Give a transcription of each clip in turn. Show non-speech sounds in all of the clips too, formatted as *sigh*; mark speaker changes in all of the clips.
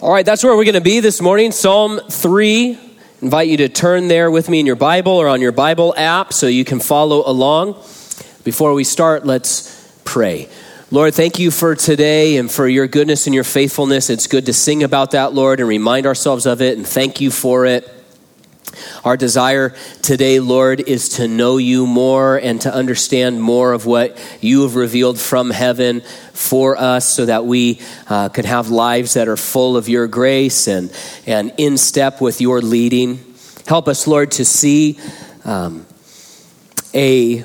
Speaker 1: All right, that's where we're going to be this morning. Psalm 3. Invite you to turn there with me in your Bible or on your Bible app so you can follow along. Before we start, let's pray. Lord, thank you for today and for your goodness and your faithfulness. It's good to sing about that, Lord, and remind ourselves of it, and thank you for it. Our desire today, Lord, is to know you more and to understand more of what you have revealed from heaven for us so that we uh, could have lives that are full of your grace and, and in step with your leading. Help us, Lord, to see um, a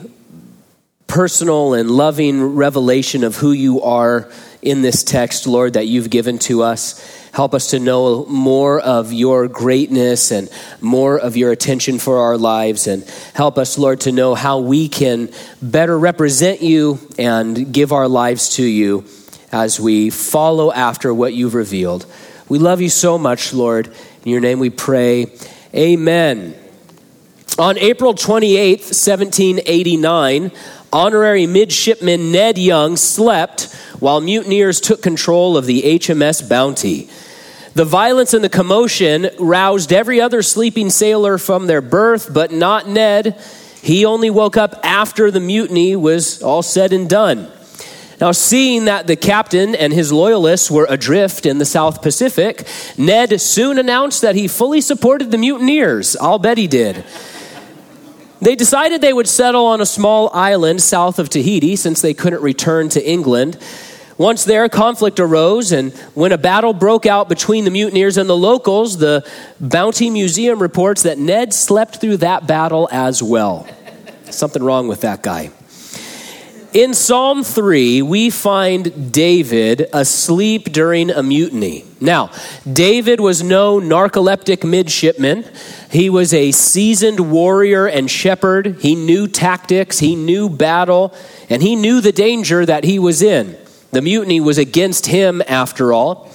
Speaker 1: personal and loving revelation of who you are in this text, Lord, that you've given to us. Help us to know more of your greatness and more of your attention for our lives. And help us, Lord, to know how we can better represent you and give our lives to you as we follow after what you've revealed. We love you so much, Lord. In your name we pray. Amen. On April 28th, 1789, honorary midshipman Ned Young slept while mutineers took control of the HMS Bounty. The violence and the commotion roused every other sleeping sailor from their berth, but not Ned. He only woke up after the mutiny was all said and done. Now, seeing that the captain and his loyalists were adrift in the South Pacific, Ned soon announced that he fully supported the mutineers. I'll bet he did. They decided they would settle on a small island south of Tahiti since they couldn't return to England. Once there, conflict arose, and when a battle broke out between the mutineers and the locals, the Bounty Museum reports that Ned slept through that battle as well. Something wrong with that guy. In Psalm 3, we find David asleep during a mutiny. Now, David was no narcoleptic midshipman. He was a seasoned warrior and shepherd. He knew tactics, he knew battle, and he knew the danger that he was in. The mutiny was against him, after all.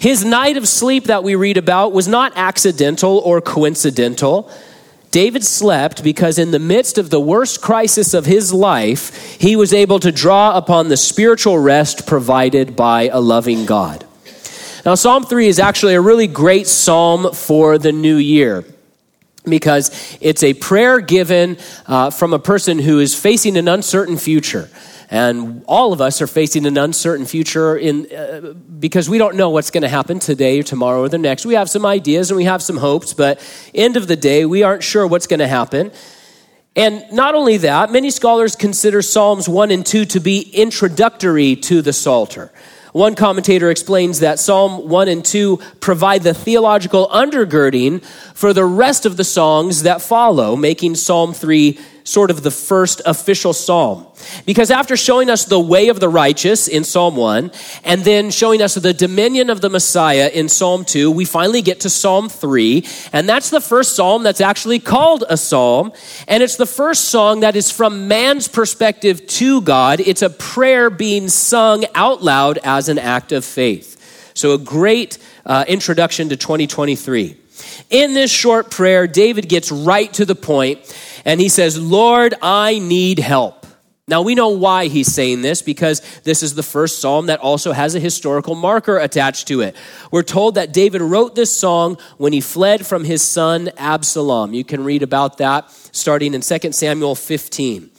Speaker 1: His night of sleep that we read about was not accidental or coincidental. David slept because, in the midst of the worst crisis of his life, he was able to draw upon the spiritual rest provided by a loving God. Now, Psalm 3 is actually a really great psalm for the new year because it's a prayer given uh, from a person who is facing an uncertain future. And all of us are facing an uncertain future in, uh, because we don't know what's going to happen today or tomorrow or the next. We have some ideas and we have some hopes, but end of the day, we aren't sure what's going to happen. And not only that, many scholars consider Psalms 1 and 2 to be introductory to the Psalter. One commentator explains that Psalm 1 and 2 provide the theological undergirding for the rest of the songs that follow, making Psalm 3 sort of the first official psalm. Because after showing us the way of the righteous in Psalm 1, and then showing us the dominion of the Messiah in Psalm 2, we finally get to Psalm 3, and that's the first psalm that's actually called a psalm, and it's the first song that is from man's perspective to God. It's a prayer being sung out loud as an act of faith. So, a great uh, introduction to 2023. In this short prayer, David gets right to the point and he says, Lord, I need help. Now, we know why he's saying this because this is the first psalm that also has a historical marker attached to it. We're told that David wrote this song when he fled from his son Absalom. You can read about that starting in 2 Samuel 15.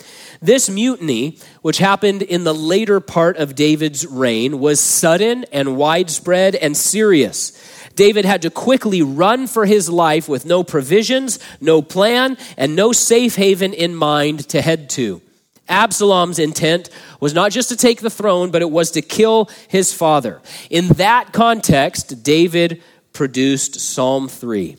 Speaker 1: This mutiny, which happened in the later part of David's reign, was sudden and widespread and serious. David had to quickly run for his life with no provisions, no plan, and no safe haven in mind to head to. Absalom's intent was not just to take the throne, but it was to kill his father. In that context, David produced Psalm 3.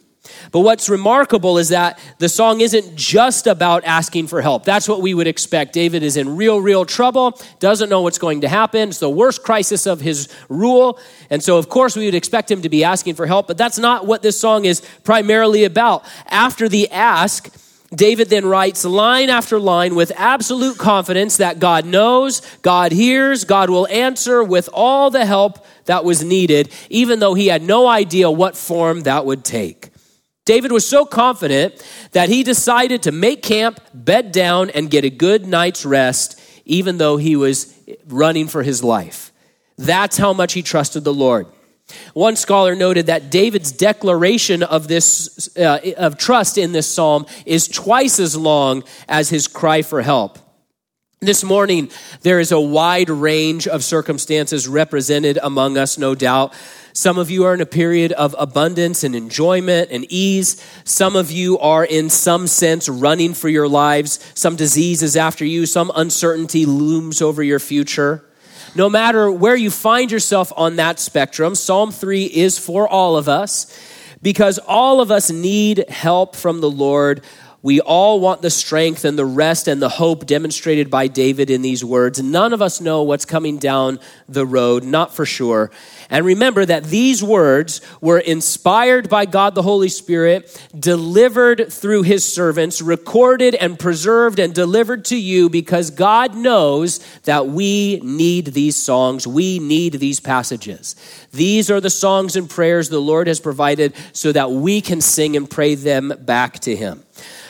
Speaker 1: But what's remarkable is that the song isn't just about asking for help. That's what we would expect. David is in real, real trouble, doesn't know what's going to happen. It's the worst crisis of his rule. And so, of course, we would expect him to be asking for help, but that's not what this song is primarily about. After the ask, David then writes line after line with absolute confidence that God knows, God hears, God will answer with all the help that was needed, even though he had no idea what form that would take. David was so confident that he decided to make camp, bed down, and get a good night's rest, even though he was running for his life. That's how much he trusted the Lord. One scholar noted that David's declaration of this uh, of trust in this psalm is twice as long as his cry for help. This morning, there is a wide range of circumstances represented among us, no doubt. Some of you are in a period of abundance and enjoyment and ease. Some of you are, in some sense, running for your lives. Some disease is after you. Some uncertainty looms over your future. No matter where you find yourself on that spectrum, Psalm 3 is for all of us because all of us need help from the Lord we all want the strength and the rest and the hope demonstrated by David in these words. None of us know what's coming down the road, not for sure. And remember that these words were inspired by God the Holy Spirit, delivered through his servants, recorded and preserved and delivered to you because God knows that we need these songs. We need these passages. These are the songs and prayers the Lord has provided so that we can sing and pray them back to him.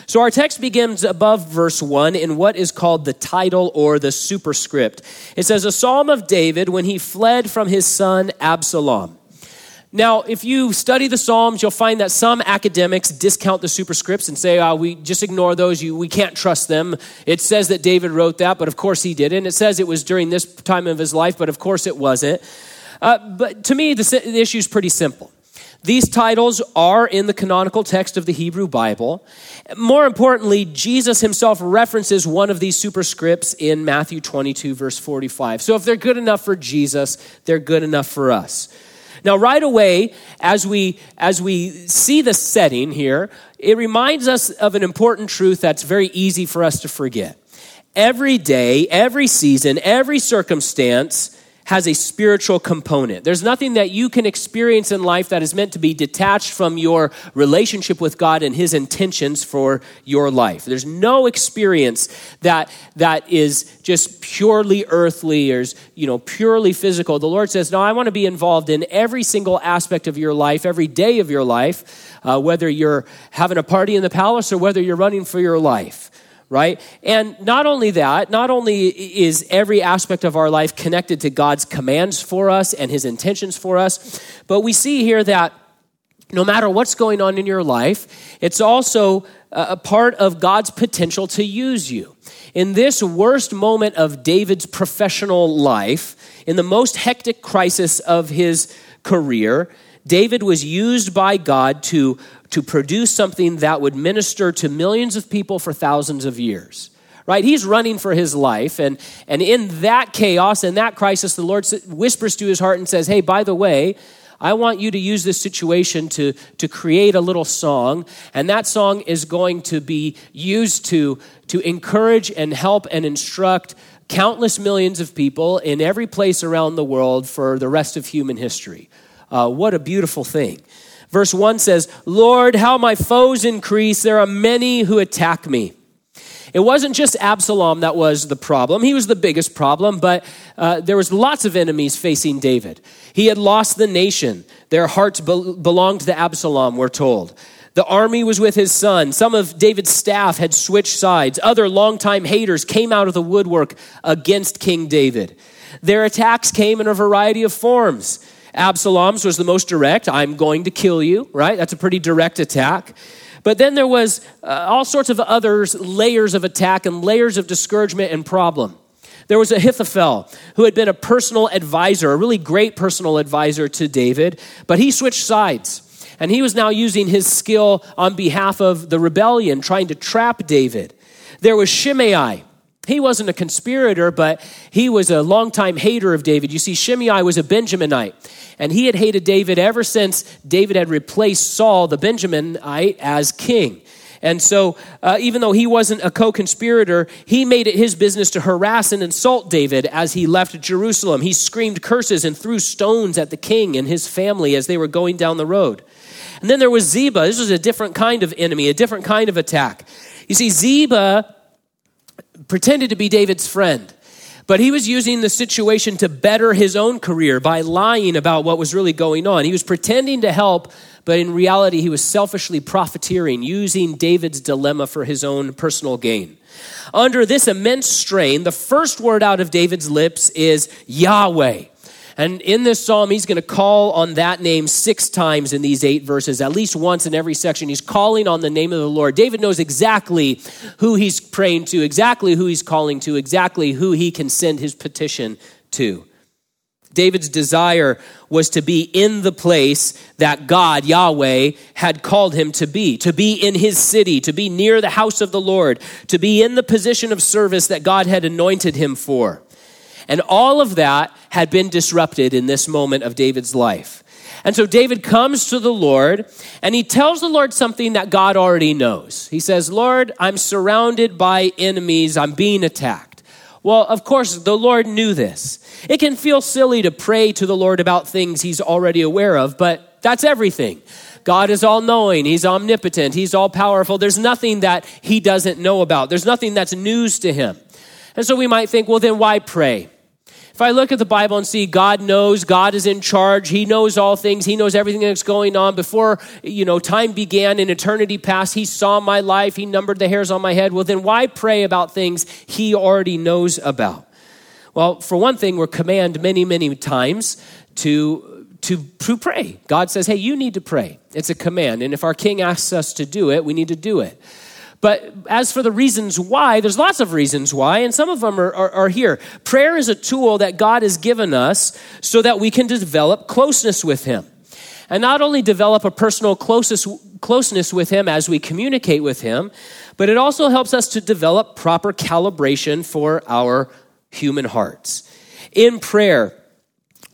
Speaker 1: So our text begins above verse 1 in what is called the title or the superscript. It says, A psalm of David when he fled from his son Absalom. Now, if you study the Psalms, you'll find that some academics discount the superscripts and say, oh, we just ignore those. You, we can't trust them. It says that David wrote that, but of course he didn't. It says it was during this time of his life, but of course it wasn't. Uh, but to me, the, the issue is pretty simple. These titles are in the canonical text of the Hebrew Bible. More importantly, Jesus himself references one of these superscripts in Matthew 22, verse 45. So if they're good enough for Jesus, they're good enough for us. Now, right away, as we, as we see the setting here, it reminds us of an important truth that's very easy for us to forget. Every day, every season, every circumstance, has a spiritual component. There's nothing that you can experience in life that is meant to be detached from your relationship with God and his intentions for your life. There's no experience that that is just purely earthly or you know purely physical. The Lord says, "No, I want to be involved in every single aspect of your life, every day of your life, uh, whether you're having a party in the palace or whether you're running for your life." Right? And not only that, not only is every aspect of our life connected to God's commands for us and his intentions for us, but we see here that no matter what's going on in your life, it's also a part of God's potential to use you. In this worst moment of David's professional life, in the most hectic crisis of his career, David was used by God to, to produce something that would minister to millions of people for thousands of years. Right? He's running for his life. And, and in that chaos and that crisis, the Lord whispers to his heart and says, Hey, by the way, I want you to use this situation to, to create a little song, and that song is going to be used to, to encourage and help and instruct countless millions of people in every place around the world for the rest of human history. Uh, what a beautiful thing. Verse 1 says, Lord, how my foes increase. There are many who attack me. It wasn't just Absalom that was the problem. He was the biggest problem, but uh, there was lots of enemies facing David. He had lost the nation. Their hearts be- belonged to Absalom, we're told. The army was with his son. Some of David's staff had switched sides. Other longtime haters came out of the woodwork against King David. Their attacks came in a variety of forms. Absalom's was the most direct. I'm going to kill you, right? That's a pretty direct attack. But then there was uh, all sorts of other layers of attack and layers of discouragement and problem. There was Ahithophel, who had been a personal advisor, a really great personal advisor to David, but he switched sides. And he was now using his skill on behalf of the rebellion, trying to trap David. There was Shimei, he wasn't a conspirator, but he was a longtime hater of David. You see, Shimei was a Benjaminite, and he had hated David ever since David had replaced Saul, the Benjaminite, as king. And so, uh, even though he wasn't a co conspirator, he made it his business to harass and insult David as he left Jerusalem. He screamed curses and threw stones at the king and his family as they were going down the road. And then there was Ziba. This was a different kind of enemy, a different kind of attack. You see, Ziba pretended to be David's friend. But he was using the situation to better his own career by lying about what was really going on. He was pretending to help, but in reality, he was selfishly profiteering, using David's dilemma for his own personal gain. Under this immense strain, the first word out of David's lips is Yahweh. And in this psalm, he's going to call on that name six times in these eight verses, at least once in every section. He's calling on the name of the Lord. David knows exactly who he's praying to, exactly who he's calling to, exactly who he can send his petition to. David's desire was to be in the place that God, Yahweh, had called him to be, to be in his city, to be near the house of the Lord, to be in the position of service that God had anointed him for. And all of that had been disrupted in this moment of David's life. And so David comes to the Lord and he tells the Lord something that God already knows. He says, Lord, I'm surrounded by enemies, I'm being attacked. Well, of course, the Lord knew this. It can feel silly to pray to the Lord about things he's already aware of, but that's everything. God is all knowing, He's omnipotent, He's all powerful. There's nothing that He doesn't know about, there's nothing that's news to Him. And so we might think, well, then why pray? If I look at the Bible and see God knows, God is in charge, He knows all things, He knows everything that's going on. Before, you know, time began and eternity passed, He saw my life, He numbered the hairs on my head. Well, then why pray about things He already knows about? Well, for one thing, we're commanded many, many times to, to, pray. God says, hey, you need to pray. It's a command. And if our king asks us to do it, we need to do it. But as for the reasons why, there's lots of reasons why, and some of them are, are, are, here. Prayer is a tool that God has given us so that we can develop closeness with Him. And not only develop a personal closest, closeness with Him as we communicate with Him, but it also helps us to develop proper calibration for our human hearts. In prayer,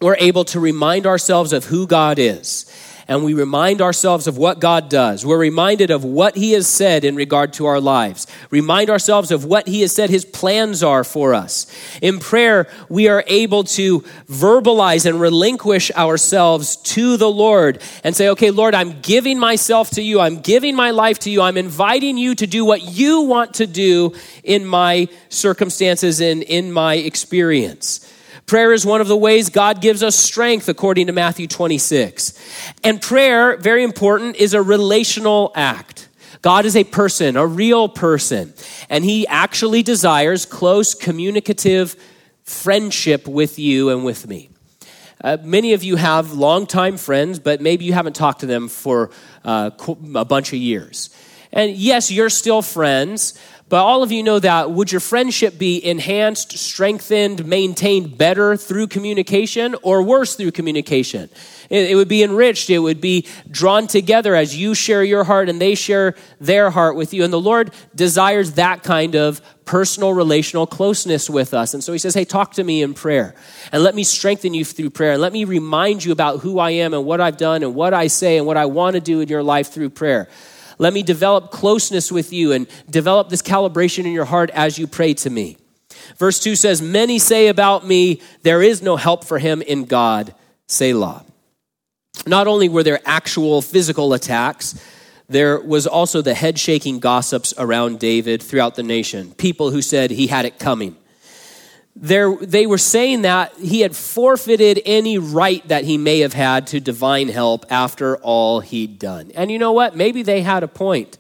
Speaker 1: we're able to remind ourselves of who God is and we remind ourselves of what God does. We're reminded of what He has said in regard to our lives. Remind ourselves of what He has said His plans are for us. In prayer, we are able to verbalize and relinquish ourselves to the Lord and say, okay, Lord, I'm giving myself to you. I'm giving my life to you. I'm inviting you to do what you want to do in my circumstances and in my experience. Prayer is one of the ways God gives us strength, according to Matthew 26. And prayer, very important, is a relational act. God is a person, a real person, and He actually desires close communicative friendship with you and with me. Uh, many of you have longtime friends, but maybe you haven't talked to them for uh, a bunch of years. And yes, you're still friends, but all of you know that would your friendship be enhanced, strengthened, maintained better through communication or worse through communication? It, would be enriched. It would be drawn together as you share your heart and they share their heart with you. And the Lord desires that kind of personal relational closeness with us. And so he says, Hey, talk to me in prayer and let me strengthen you through prayer and let me remind you about who I am and what I've done and what I say and what I want to do in your life through prayer. Let me develop closeness with you and develop this calibration in your heart as you pray to me. Verse 2 says, Many say about me, there is no help for him in God, Selah. Not only were there actual physical attacks, there was also the head shaking gossips around David throughout the nation. People who said he had it coming there, they were saying that he had forfeited any right that he may have had to divine help after all he'd done. And you know what? Maybe they had a point.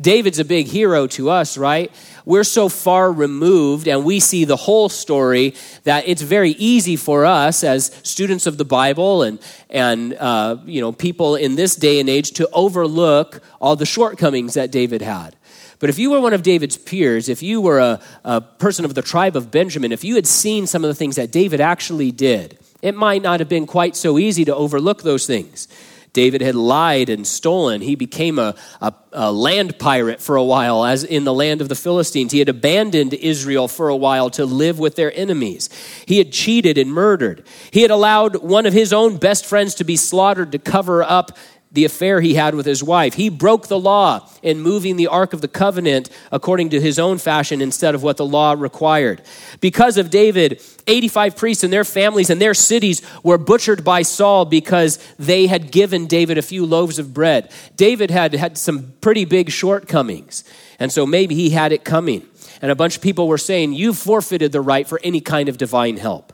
Speaker 1: David's a big hero to us, right? We're so far removed and we see the whole story that it's very easy for us as students of the Bible and, and uh, you know, people in this day and age to overlook all the shortcomings that David had. But if you were one of David's peers, if you were a, a person of the tribe of Benjamin, if you had seen some of the things that David actually did, it might not have been quite so easy to overlook those things. David had lied and stolen. He became a, a, a, land pirate for a while, as in the land of the Philistines. He had abandoned Israel for a while to live with their enemies. He had cheated and murdered. He had allowed one of his own best friends to be slaughtered to cover up the affair he had with his wife. He broke the law in moving the Ark of the Covenant according to his own fashion instead of what the law required. Because of David, 85 priests and their families and their cities were butchered by Saul because they had given David a few loaves of bread. David had had some pretty big shortcomings, and so maybe he had it coming. And a bunch of people were saying, You've forfeited the right for any kind of divine help.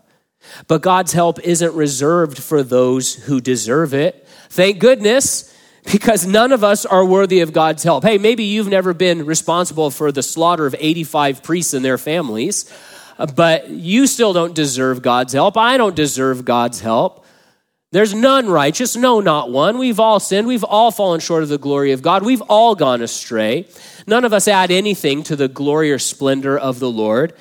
Speaker 1: But God's help isn't reserved for those who deserve it. Thank goodness, because none of us are worthy of God's help. Hey, maybe you've never been responsible for the slaughter of 85 priests and their families. but you still don't deserve God's help. I don't deserve God's help. There's none righteous, no, not one. We've all sinned. We've all fallen short of the glory of God. We've all gone astray. None of us add anything to the glory or splendor of the Lord.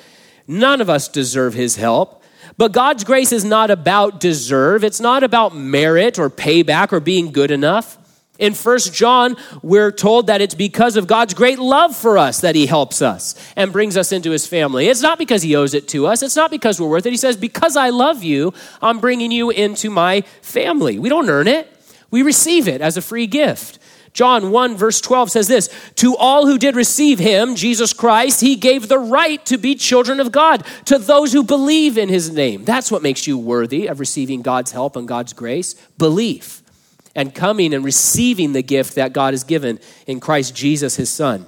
Speaker 1: None of us deserve his help. But God's grace is not about deserve. It's not about merit or payback or being good enough. In First John, we're told that it's because of God's great love for us that he helps us and brings us into his family. It's not because he owes it to us. It's not because we're worth it. He says, Because I love you, I'm bringing you into my family. We don't earn it, we receive it as a free gift. John 1, verse 12 says this To all who did receive him, Jesus Christ, he gave the right to be children of God, to those who believe in his name. That's what makes you worthy of receiving God's help and God's grace belief and coming and receiving the gift that God has given in Christ Jesus, his son.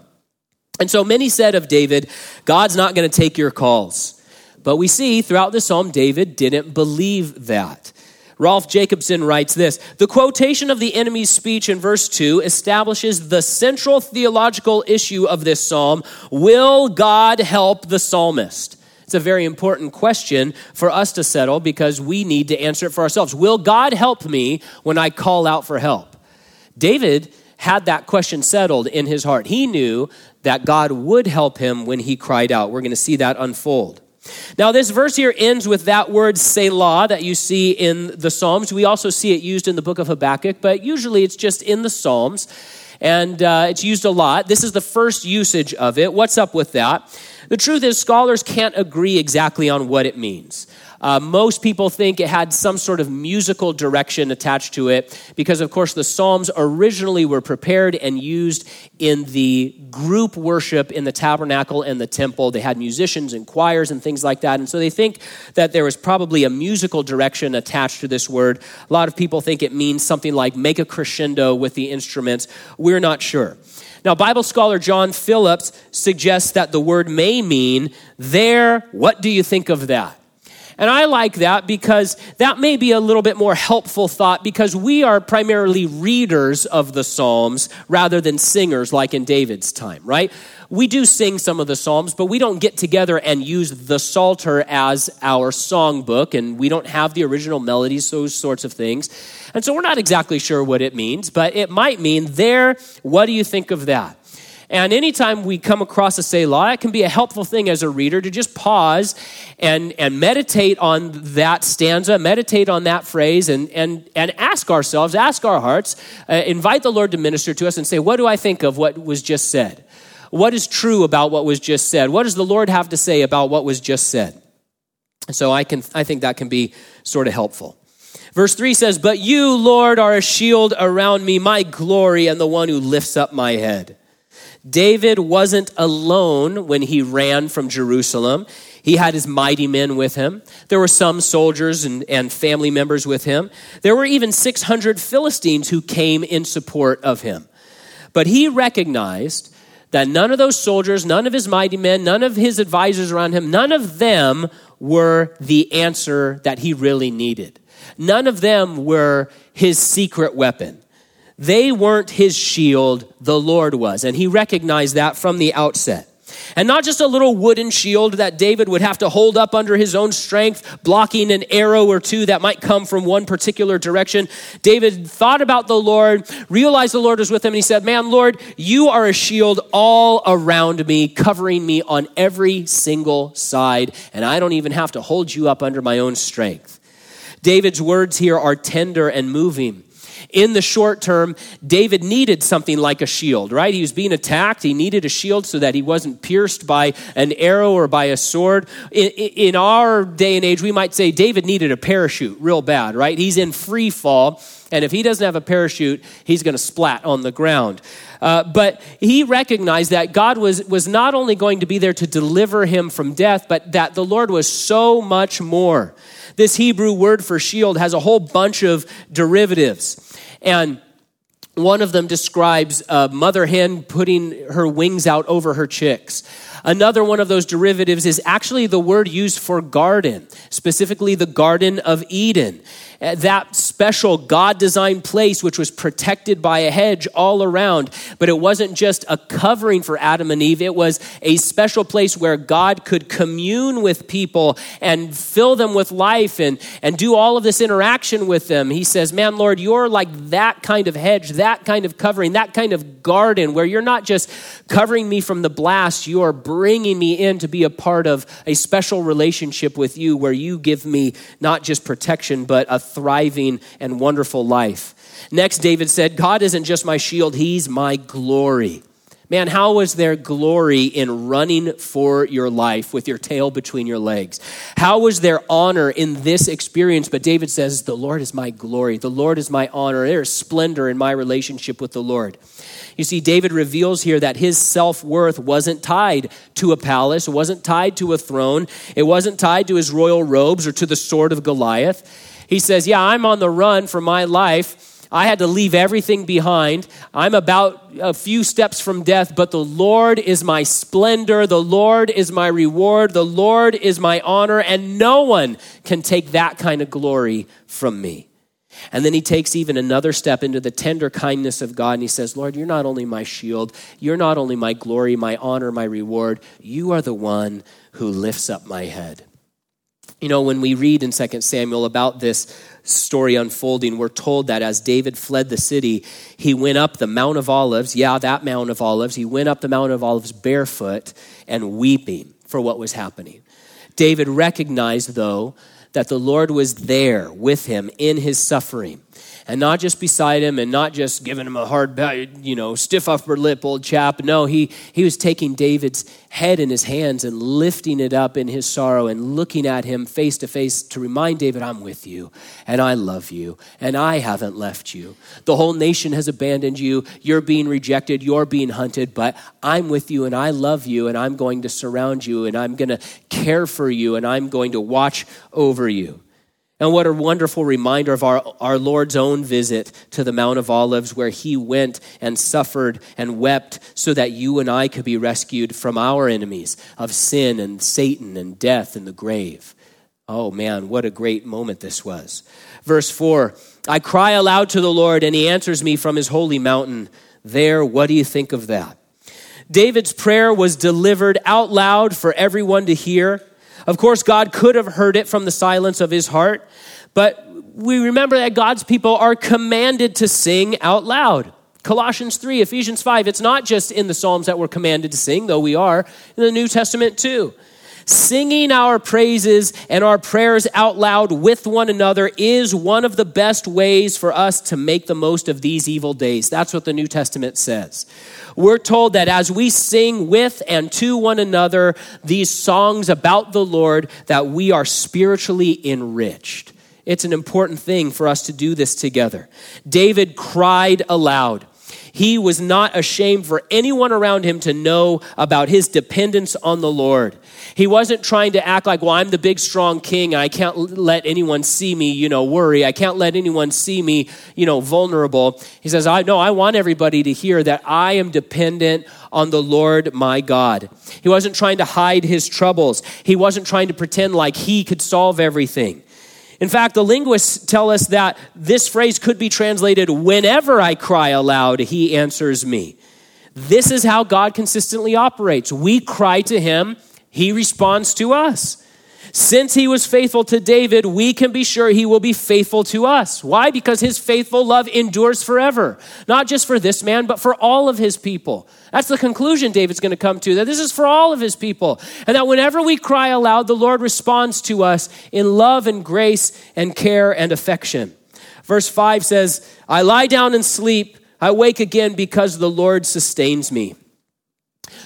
Speaker 1: And so many said of David, God's not going to take your calls. But we see throughout the psalm, David didn't believe that. Rolf Jacobson writes this The quotation of the enemy's speech in verse 2 establishes the central theological issue of this psalm Will God help the psalmist? It's a very important question for us to settle because we need to answer it for ourselves. Will God help me when I call out for help? David had that question settled in his heart. He knew that God would help him when he cried out. We're going to see that unfold. Now, this verse here ends with that word Selah that you see in the Psalms. We also see it used in the book of Habakkuk, but usually it's just in the Psalms, and uh, it's used a lot. This is the first usage of it. What's up with that? The truth is, scholars can't agree exactly on what it means. Uh, most people think it had some sort of musical direction attached to it because, of course, the Psalms originally were prepared and used in the group worship in the tabernacle and the temple. They had musicians and choirs and things like that. And so they think that there was probably a musical direction attached to this word. A lot of people think it means something like make a crescendo with the instruments. We're not sure. Now, Bible scholar John Phillips suggests that the word may mean there, what do you think of that? And I like that because that may be a little bit more helpful thought because we are primarily readers of the Psalms rather than singers like in David's time, right? We do sing some of the Psalms, but we don't get together and use the Psalter as our songbook, and we don't have the original melodies, those sorts of things. And so we're not exactly sure what it means, but it might mean there, what do you think of that? And anytime we come across a Selah, it can be a helpful thing as a reader to just pause and, and meditate on that stanza, meditate on that phrase, and, and, and ask ourselves, ask our hearts, uh, invite the Lord to minister to us and say, What do I think of what was just said? What is true about what was just said? What does the Lord have to say about what was just said? So I, can, I think that can be sort of helpful. Verse 3 says, But you, Lord, are a shield around me, my glory, and the one who lifts up my head. David wasn't alone when he ran from Jerusalem. He had his mighty men with him. There were some soldiers and, and family members with him. There were even 600 Philistines who came in support of him. But he recognized that none of those soldiers, none of his mighty men, none of his advisors around him, none of them were the answer that he really needed. None of them were his secret weapon. They weren't his shield, the Lord was. And he recognized that from the outset. And not just a little wooden shield that David would have to hold up under his own strength, blocking an arrow or two that might come from one particular direction. David thought about the Lord, realized the Lord was with him, and he said, Man, Lord, you are a shield all around me, covering me on every single side, and I don't even have to hold you up under my own strength. David's words here are tender and moving in the short term, David needed something like a shield, right? He was being attacked. He needed a shield so that he wasn't pierced by an arrow or by a sword. In, in our day and age, we might say David needed a parachute real bad, right? He's in free fall. And if he doesn't have a parachute, he's going to splat on the ground. Uh, but he recognized that God was, was not only going to be there to deliver him from death, but that the Lord was so much more. This Hebrew word for shield has a whole bunch of derivatives. And One of them describes a mother hen putting her wings out over her chicks. Another one of those derivatives is actually the word used for garden, specifically the Garden of Eden. Uh, that special God designed place, which was protected by a hedge all around. But it wasn't just a covering for Adam and Eve, it was a special place where God could commune with people and fill them with life and, and do all of this interaction with them. He says, Man, Lord, you're like that kind of hedge, that kind of covering, that kind of garden where you're not just covering me from the blast, you are bringing me in to be a part of a special relationship with you where you give me not just protection, but a thriving and wonderful life. Next, David said, God isn't just my shield, He's my glory. Man, how was there glory in running for your life with your tail between your legs? How was there honor in this experience? But David says, The Lord is my glory. The Lord is my honor. There is splendor in my relationship with the Lord. You see, David reveals here that his self worth wasn't tied to a palace, it wasn't tied to a throne, it wasn't tied to his royal robes or to the sword of Goliath. He says, Yeah, I'm on the run for my life. I had to leave everything behind. I'm about a few steps from death, but the Lord is my splendor. The Lord is my reward. The Lord is my honor, and no one can take that kind of glory from me. And then he takes even another step into the tender kindness of God and he says, Lord, you're not only my shield, you're not only my glory, my honor, my reward, you are the one who lifts up my head. You know, when we read in 2 Samuel about this story unfolding, we're told that as David fled the city, he went up the Mount of Olives. Yeah, that Mount of Olives. He went up the Mount of Olives barefoot and weeping for what was happening. David recognized, though, that the Lord was there with him in his suffering and not just beside him and not just giving him a hard, you know, stiff upper lip old chap. No, he, he was taking David's head in his hands and lifting it up in his sorrow and looking at him face to face to remind David, I'm with you and I love you and I haven't left you. The whole nation has abandoned you. You're being rejected. You're being hunted, but I'm with you and I love you and I'm going to surround you and I'm going to care for you and I'm going to watch over you. And what a wonderful reminder of our, our Lord's own visit to the Mount of Olives, where he went and suffered and wept so that you and I could be rescued from our enemies of sin and Satan and death and the grave. Oh man, what a great moment this was. Verse 4 I cry aloud to the Lord, and he answers me from his holy mountain. There, what do you think of that? David's prayer was delivered out loud for everyone to hear. Of course, God could have heard it from the silence of his heart, but we remember that God's people are commanded to sing out loud. Colossians 3, Ephesians 5, it's not just in the Psalms that we're commanded to sing, though we are, in the New Testament too. Singing our praises and our prayers out loud with one another is one of the best ways for us to make the most of these evil days. That's what the New Testament says. We're told that as we sing with and to one another these songs about the Lord, that we are spiritually enriched. It's an important thing for us to do this together. David cried aloud. He was not ashamed for anyone around him to know about his dependence on the Lord. He wasn't trying to act like, well, I'm the big, strong king, and I can't let anyone see me, you know, worry. I can't let anyone see me, you know, vulnerable. He says, I know, I want everybody to hear that I am dependent on the Lord my God. He wasn't trying to hide his troubles. He wasn't trying to pretend like he could solve everything. In fact, the linguists tell us that this phrase could be translated whenever I cry aloud, he answers me. This is how God consistently operates. We cry to him, he responds to us. Since he was faithful to David, we can be sure he will be faithful to us. Why? Because his faithful love endures forever. Not just for this man, but for all of his people. That's the conclusion David's going to come to, that this is for all of his people. And that whenever we cry aloud, the Lord responds to us in love and grace and care and affection. Verse 5 says, I lie down and sleep. I wake again because the Lord sustains me.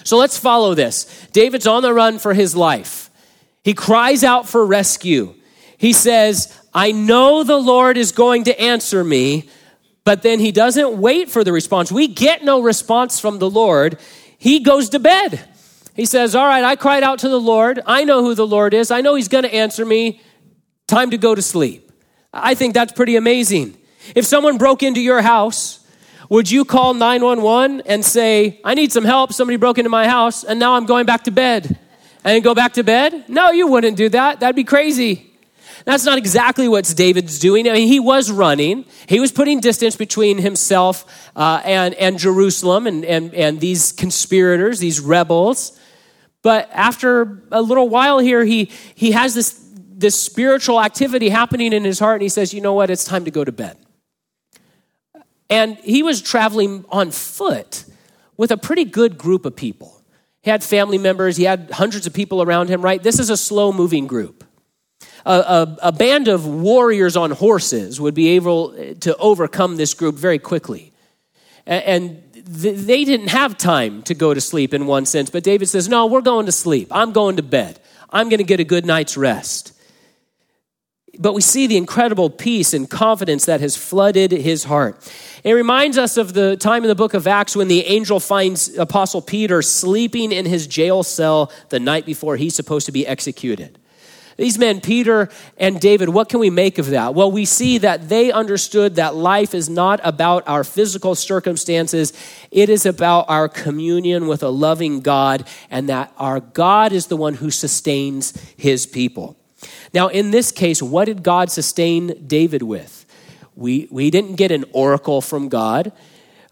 Speaker 1: So let's follow this. David's on the run for his life. He cries out for rescue. He says, I know the Lord is going to answer me, but then he doesn't wait for the response. We get no response from the Lord. He goes to bed. He says, All right, I cried out to the Lord. I know who the Lord is. I know he's going to answer me. Time to go to sleep. I think that's pretty amazing. If someone broke into your house Would you call 911 and say, I need some help, somebody broke into my house, and now I'm going back to bed? And go back to bed? No, you wouldn't do that. That'd be crazy. That's not exactly what David's doing. I mean, he was running. He was putting distance between himself uh, and, and Jerusalem and, and, and these conspirators, these rebels. But after a little while here, he, he has this, this spiritual activity happening in his heart, and he says, You know what? It's time to go to bed. And he was traveling on foot with a pretty good group of people. He had family members, he had hundreds of people around him, right? This is a slow moving group. A, a, a, band of warriors on horses would be able to overcome this group very quickly. And, and th- they didn't have time to go to sleep in one sense, but David says, No, we're going to sleep. I'm going to bed. I'm going to get a good night's rest. But we see the incredible peace and confidence that has flooded his heart. It reminds us of the time in the book of Acts when the angel finds Apostle Peter sleeping in his jail cell the night before he's supposed to be executed. These men, Peter and David, what can we make of that? Well, we see that they understood that life is not about our physical circumstances, it is about our communion with a loving God, and that our God is the one who sustains his people. Now, in this case, what did God sustain David with? We, we didn't get an oracle from God.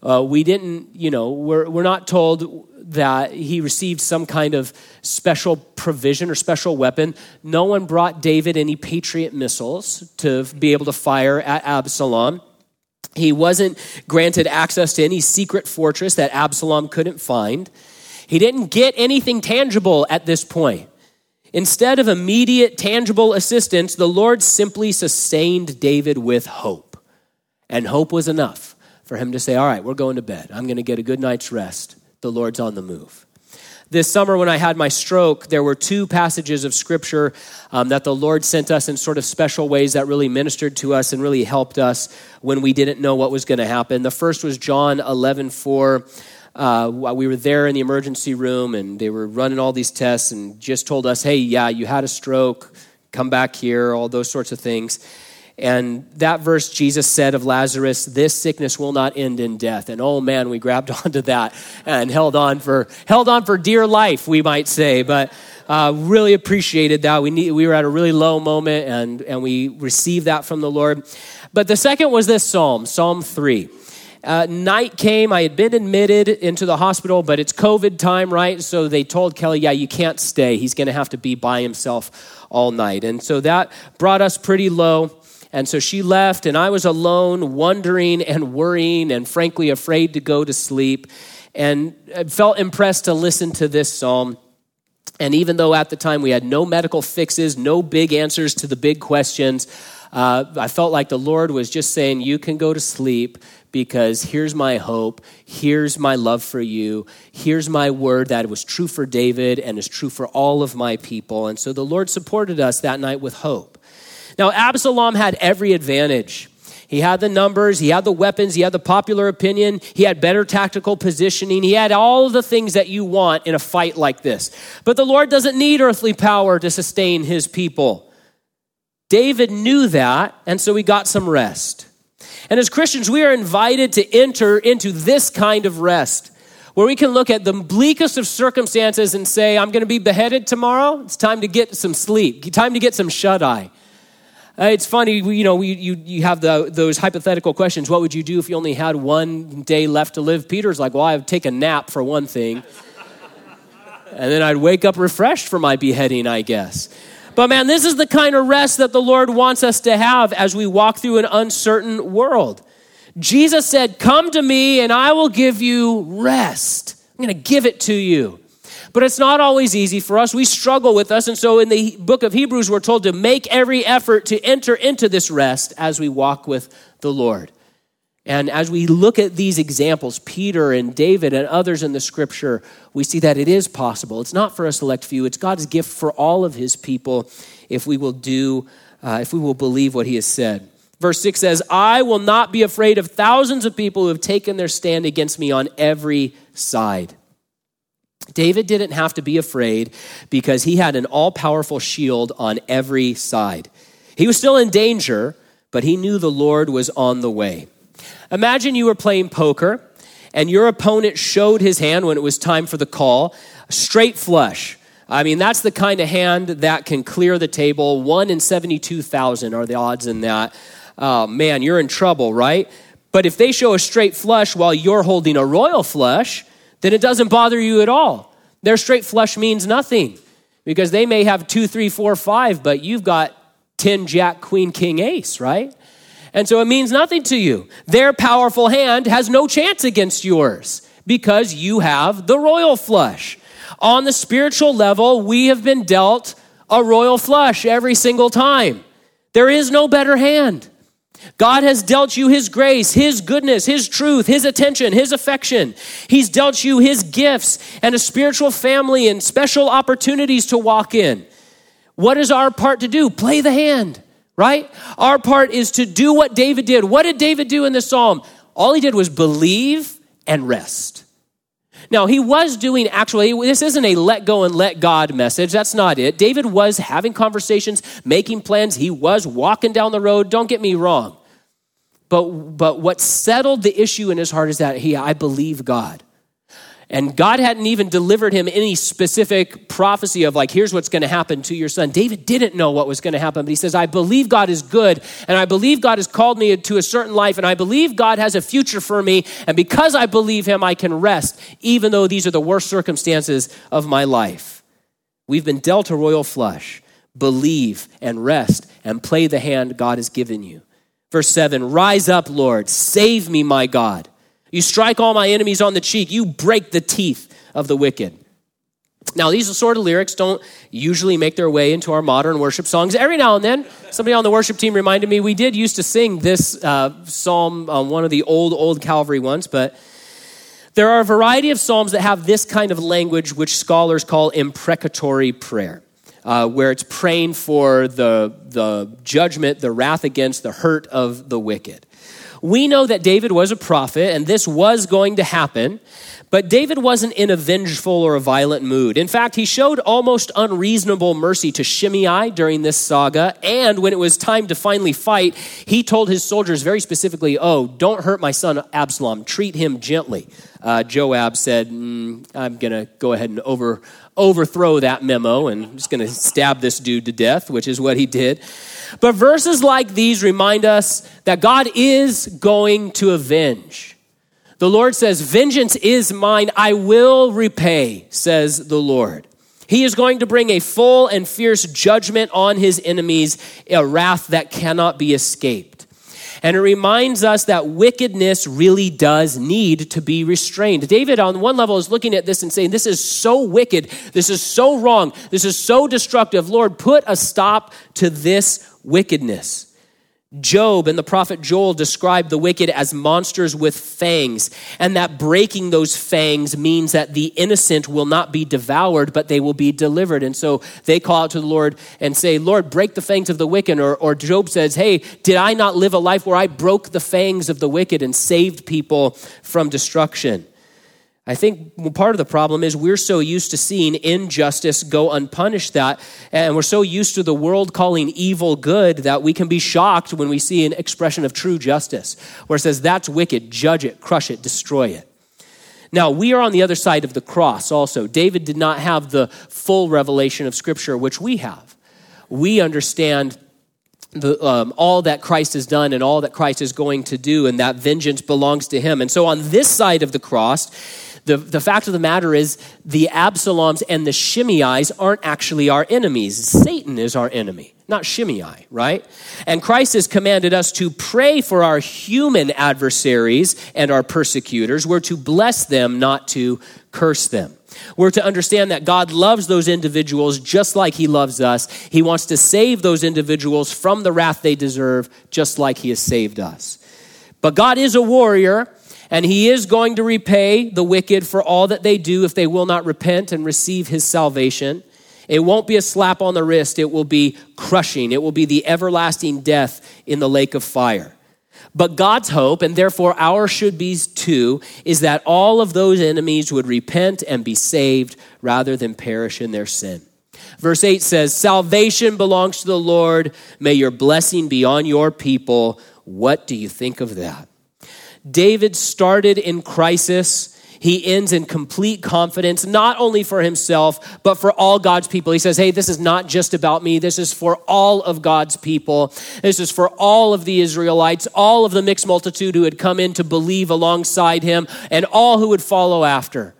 Speaker 1: Uh, we didn't, you know, we're, we're not told that he received some kind of special provision or special weapon. No one brought David any Patriot missiles to be able to fire at Absalom. He wasn't granted access to any secret fortress that Absalom couldn't find. He didn't get anything tangible at this point. Instead of immediate tangible assistance, the Lord simply sustained David with hope. And hope was enough for him to say, All right, we're going to bed. I'm going to get a good night's rest the Lord's on the move. This summer, when I had my stroke, there were two passages of scripture um, that the Lord sent us in sort of special ways that really ministered to us and really helped us when we didn't know what was going to happen. The first was John 11 4. Uh, we were there in the emergency room and they were running all these tests and just told us, hey, yeah, you had a stroke, come back here, all those sorts of things. And that verse, Jesus said of Lazarus, This sickness will not end in death. And oh man, we grabbed *laughs* onto that and held on for, held on for dear life, we might say. But uh, really appreciated that. We, need, we were at a really low moment and, and we received that from the Lord. But the second was this psalm, Psalm 3. Uh, night came. I had been admitted into the hospital, but it's COVID time, right? So they told Kelly, yeah, you can't stay. He's going to have to be by himself all night. And so that brought us pretty low. And so she left, and I was alone, wondering and worrying, and frankly afraid to go to sleep. And I felt impressed to listen to this psalm. And even though at the time we had no medical fixes, no big answers to the big questions, uh, I felt like the Lord was just saying, You can go to sleep because here's my hope. Here's my love for you. Here's my word that was true for David and is true for all of my people. And so the Lord supported us that night with hope. Now, Absalom had every advantage. He had the numbers, he had the weapons, he had the popular opinion, he had better tactical positioning, he had all the things that you want in a fight like this. But the Lord doesn't need earthly power to sustain his people. David knew that, and so he got some rest. And as Christians, we are invited to enter into this kind of rest where we can look at the bleakest of circumstances and say, I'm going to be beheaded tomorrow. It's time to get some sleep, time to get some shut eye. Uh, it's funny, you know, you, you, you have the, those hypothetical questions. What would you do if you only had one day left to live? Peter's like, well, I'd take a nap for one thing. and then I'd wake up refreshed for my beheading, I guess. But man, this is the kind of rest that the Lord wants us to have as we walk through an uncertain world. Jesus said, Come to me and I will give you rest. I'm going to give it to you. But it's not always easy for us. We struggle with us. And so in the book of Hebrews, we're told to make every effort to enter into this rest as we walk with the Lord. And as we look at these examples, Peter and David and others in the scripture, we see that it is possible. It's not for a select few, it's God's gift for all of his people if we will do, uh, if we will believe what he has said. Verse 6 says, I will not be afraid of thousands of people who have taken their stand against me on every side. David didn't have to be afraid because he had an all powerful shield on every side. He was still in danger, but he knew the Lord was on the way. Imagine you were playing poker and your opponent showed his hand when it was time for the call, straight flush. I mean, that's the kind of hand that can clear the table. One in 72,000 are the odds in that. Uh, man, you're in trouble, right? But if they show a straight flush while you're holding a royal flush, then it doesn't bother you at all. Their straight flush means nothing because they may have two, three, four, five, but you've got 10 jack, queen, king, ace, right? And so it means nothing to you. Their powerful hand has no chance against yours because you have the royal flush. On the spiritual level, we have been dealt a royal flush every single time. There is no better hand. God has dealt you His grace, His goodness, His truth, His attention, His affection. He's dealt you His gifts and a spiritual family and special opportunities to walk in. What is our part to do? Play the hand, right? Our part is to do what David did. What did David do in the psalm? All he did was believe and rest. Now, he was doing actually, this isn't a let go and let God message. That's not it. David was having conversations, making plans. He was walking down the road. Don't get me wrong. But, but what settled the issue in his heart is that he, I believe God. And God hadn't even delivered him any specific prophecy of, like, here's what's going to happen to your son. David didn't know what was going to happen, but he says, I believe God is good, and I believe God has called me to a certain life, and I believe God has a future for me. And because I believe him, I can rest, even though these are the worst circumstances of my life. We've been dealt a royal flush. Believe and rest and play the hand God has given you. Verse 7 Rise up, Lord, save me, my God. You strike all my enemies on the cheek. You break the teeth of the wicked. Now, these sort of lyrics don't usually make their way into our modern worship songs. Every now and then, somebody on the worship team reminded me we did used to sing this uh, psalm on one of the old, old Calvary ones, but there are a variety of psalms that have this kind of language, which scholars call imprecatory prayer. Uh, where it's praying for the, the judgment, the wrath against, the hurt of the wicked. We know that David was a prophet and this was going to happen, but David wasn't in a vengeful or a violent mood. In fact, he showed almost unreasonable mercy to Shimei during this saga, and when it was time to finally fight, he told his soldiers very specifically, Oh, don't hurt my son Absalom, treat him gently. Uh, Joab said, mm, I'm going to go ahead and over, overthrow that memo and I'm just going to stab this dude to death, which is what he did. But verses like these remind us that God is going to avenge. The Lord says, Vengeance is mine, I will repay, says the Lord. He is going to bring a full and fierce judgment on his enemies, a wrath that cannot be escaped. And it reminds us that wickedness really does need to be restrained. David, on one level, is looking at this and saying, This is so wicked. This is so wrong. This is so destructive. Lord, put a stop to this wickedness. Job and the prophet Joel describe the wicked as monsters with fangs, and that breaking those fangs means that the innocent will not be devoured, but they will be delivered. And so they call out to the Lord and say, Lord, break the fangs of the wicked. Or, or Job says, Hey, did I not live a life where I broke the fangs of the wicked and saved people from destruction? I think part of the problem is we're so used to seeing injustice go unpunished that, and we're so used to the world calling evil good that we can be shocked when we see an expression of true justice, where it says, that's wicked, judge it, crush it, destroy it. Now, we are on the other side of the cross also. David did not have the full revelation of Scripture, which we have. We understand the, um, all that Christ has done and all that Christ is going to do, and that vengeance belongs to him. And so, on this side of the cross, the, the fact of the matter is, the Absaloms and the Shimeis aren't actually our enemies. Satan is our enemy, not Shimei, right? And Christ has commanded us to pray for our human adversaries and our persecutors. We're to bless them, not to curse them. We're to understand that God loves those individuals just like He loves us. He wants to save those individuals from the wrath they deserve, just like He has saved us. But God is a warrior, and he is going to repay the wicked for all that they do if they will not repent and receive his salvation. It won't be a slap on the wrist, it will be crushing. It will be the everlasting death in the lake of fire. But God's hope, and therefore our should be too, is that all of those enemies would repent and be saved rather than perish in their sin. Verse 8 says, Salvation belongs to the Lord. May your blessing be on your people. What do you think of that? David started in crisis. He ends in complete confidence, not only for himself, but for all God's people. He says, Hey, this is not just about me. This is for all of God's people. This is for all of the Israelites, all of the mixed multitude who had come in to believe alongside him, and all who would follow after.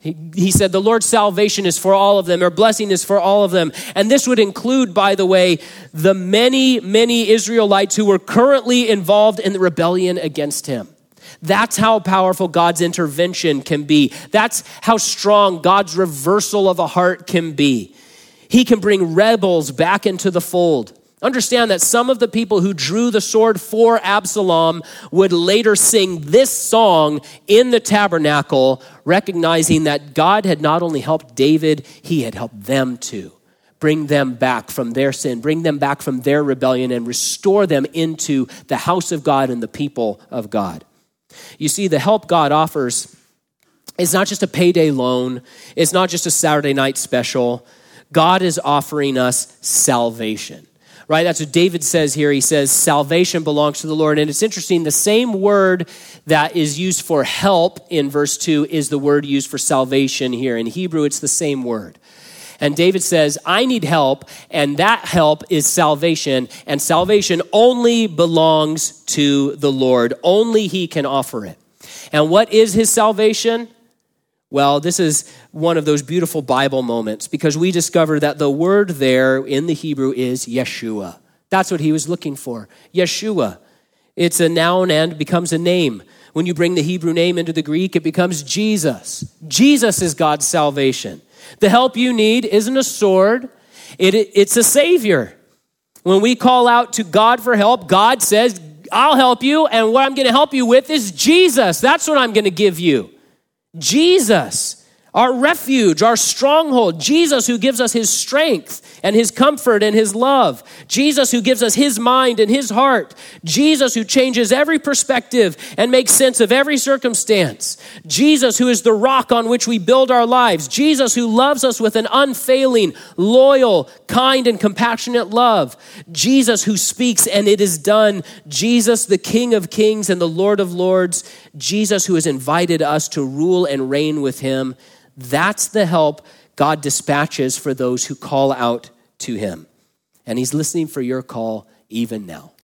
Speaker 1: He, he said, The Lord's salvation is for all of them, or blessing is for all of them. And this would include, by the way, the many, many Israelites who were currently involved in the rebellion against him. That's how powerful God's intervention can be. That's how strong God's reversal of a heart can be. He can bring rebels back into the fold. Understand that some of the people who drew the sword for Absalom would later sing this song in the tabernacle, recognizing that God had not only helped David, he had helped them too. Bring them back from their sin, bring them back from their rebellion, and restore them into the house of God and the people of God. You see, the help God offers is not just a payday loan, it's not just a Saturday night special. God is offering us salvation right? That's what David says here. He says, Salvation belongs to the Lord. And it's interesting, the same word that is used for help in verse 2 is the word used for salvation here. In Hebrew, it's the same word. And David says, I need help, and that help is salvation, and salvation only belongs to the Lord. Only He can offer it. And what is His salvation? Well, this is one of those beautiful Bible moments because we discover that the word there in the Hebrew is Yeshua. That's what he was looking for. Yeshua. It's a noun and becomes a name. When you bring the Hebrew name into the Greek, it becomes Jesus. Jesus is God's salvation. The help you need isn't a sword, it, it's a Savior. When we call out to God for help, God says, I'll help you, and what I'm going to help you with is Jesus. That's what I'm going to give you. Jesus our refuge, our stronghold, Jesus who gives us his strength and his comfort and his love, Jesus who gives us his mind and his heart, Jesus who changes every perspective and makes sense of every circumstance, Jesus who is the rock on which we build our lives, Jesus who loves us with an unfailing, loyal, kind, and compassionate love, Jesus who speaks and it is done, Jesus the King of kings and the Lord of lords, Jesus who has invited us to rule and reign with him. That's the help God dispatches for those who call out to him. And he's listening for your call even now.